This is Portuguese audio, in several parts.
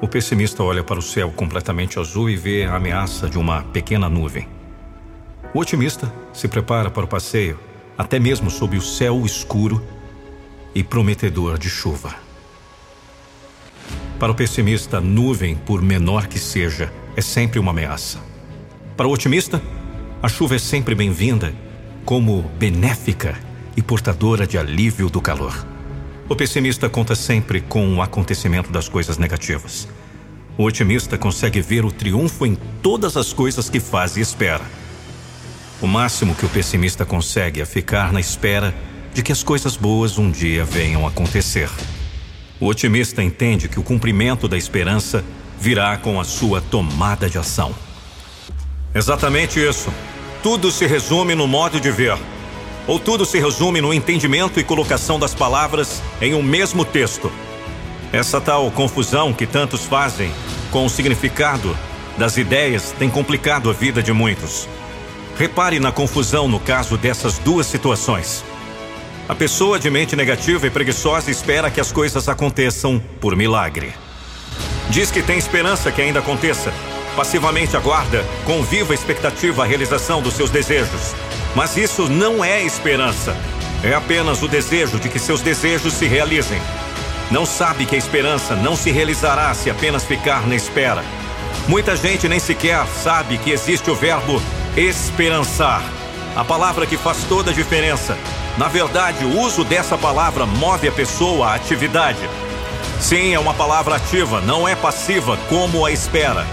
O pessimista olha para o céu completamente azul e vê a ameaça de uma pequena nuvem. O otimista se prepara para o passeio, até mesmo sob o céu escuro e prometedor de chuva. Para o pessimista, nuvem, por menor que seja, é sempre uma ameaça. Para o otimista, a chuva é sempre bem-vinda, como benéfica e portadora de alívio do calor. O pessimista conta sempre com o acontecimento das coisas negativas. O otimista consegue ver o triunfo em todas as coisas que faz e espera. O máximo que o pessimista consegue é ficar na espera de que as coisas boas um dia venham acontecer. O otimista entende que o cumprimento da esperança virá com a sua tomada de ação. Exatamente isso. Tudo se resume no modo de ver. Ou tudo se resume no entendimento e colocação das palavras em um mesmo texto. Essa tal confusão que tantos fazem com o significado das ideias tem complicado a vida de muitos. Repare na confusão no caso dessas duas situações. A pessoa de mente negativa e preguiçosa espera que as coisas aconteçam por milagre. Diz que tem esperança que ainda aconteça. Passivamente aguarda, com viva expectativa, a realização dos seus desejos. Mas isso não é esperança. É apenas o desejo de que seus desejos se realizem. Não sabe que a esperança não se realizará se apenas ficar na espera. Muita gente nem sequer sabe que existe o verbo esperançar, a palavra que faz toda a diferença. Na verdade, o uso dessa palavra move a pessoa à atividade. Sim, é uma palavra ativa, não é passiva como a espera.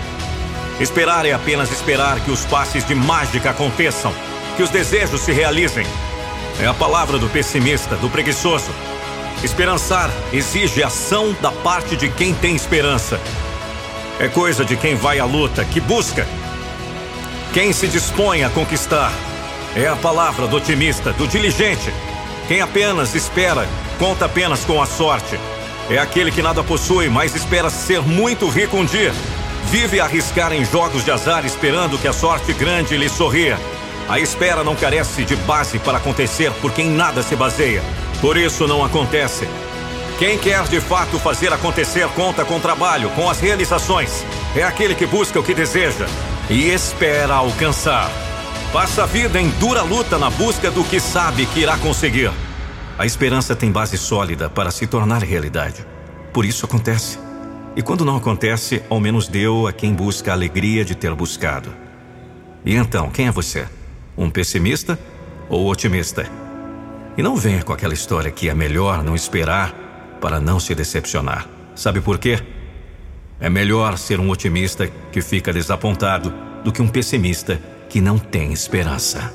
Esperar é apenas esperar que os passes de mágica aconteçam que os desejos se realizem. É a palavra do pessimista, do preguiçoso. Esperançar exige ação da parte de quem tem esperança. É coisa de quem vai à luta, que busca. Quem se dispõe a conquistar. É a palavra do otimista, do diligente. Quem apenas espera, conta apenas com a sorte. É aquele que nada possui, mas espera ser muito rico um dia. Vive a arriscar em jogos de azar esperando que a sorte grande lhe sorria. A espera não carece de base para acontecer porque em nada se baseia. Por isso não acontece. Quem quer de fato fazer acontecer conta com trabalho, com as realizações. É aquele que busca o que deseja e espera alcançar. Passa a vida em dura luta na busca do que sabe que irá conseguir. A esperança tem base sólida para se tornar realidade. Por isso acontece. E quando não acontece, ao menos deu a quem busca a alegria de ter buscado. E então, quem é você? Um pessimista ou otimista? E não venha com aquela história que é melhor não esperar para não se decepcionar. Sabe por quê? É melhor ser um otimista que fica desapontado do que um pessimista que não tem esperança.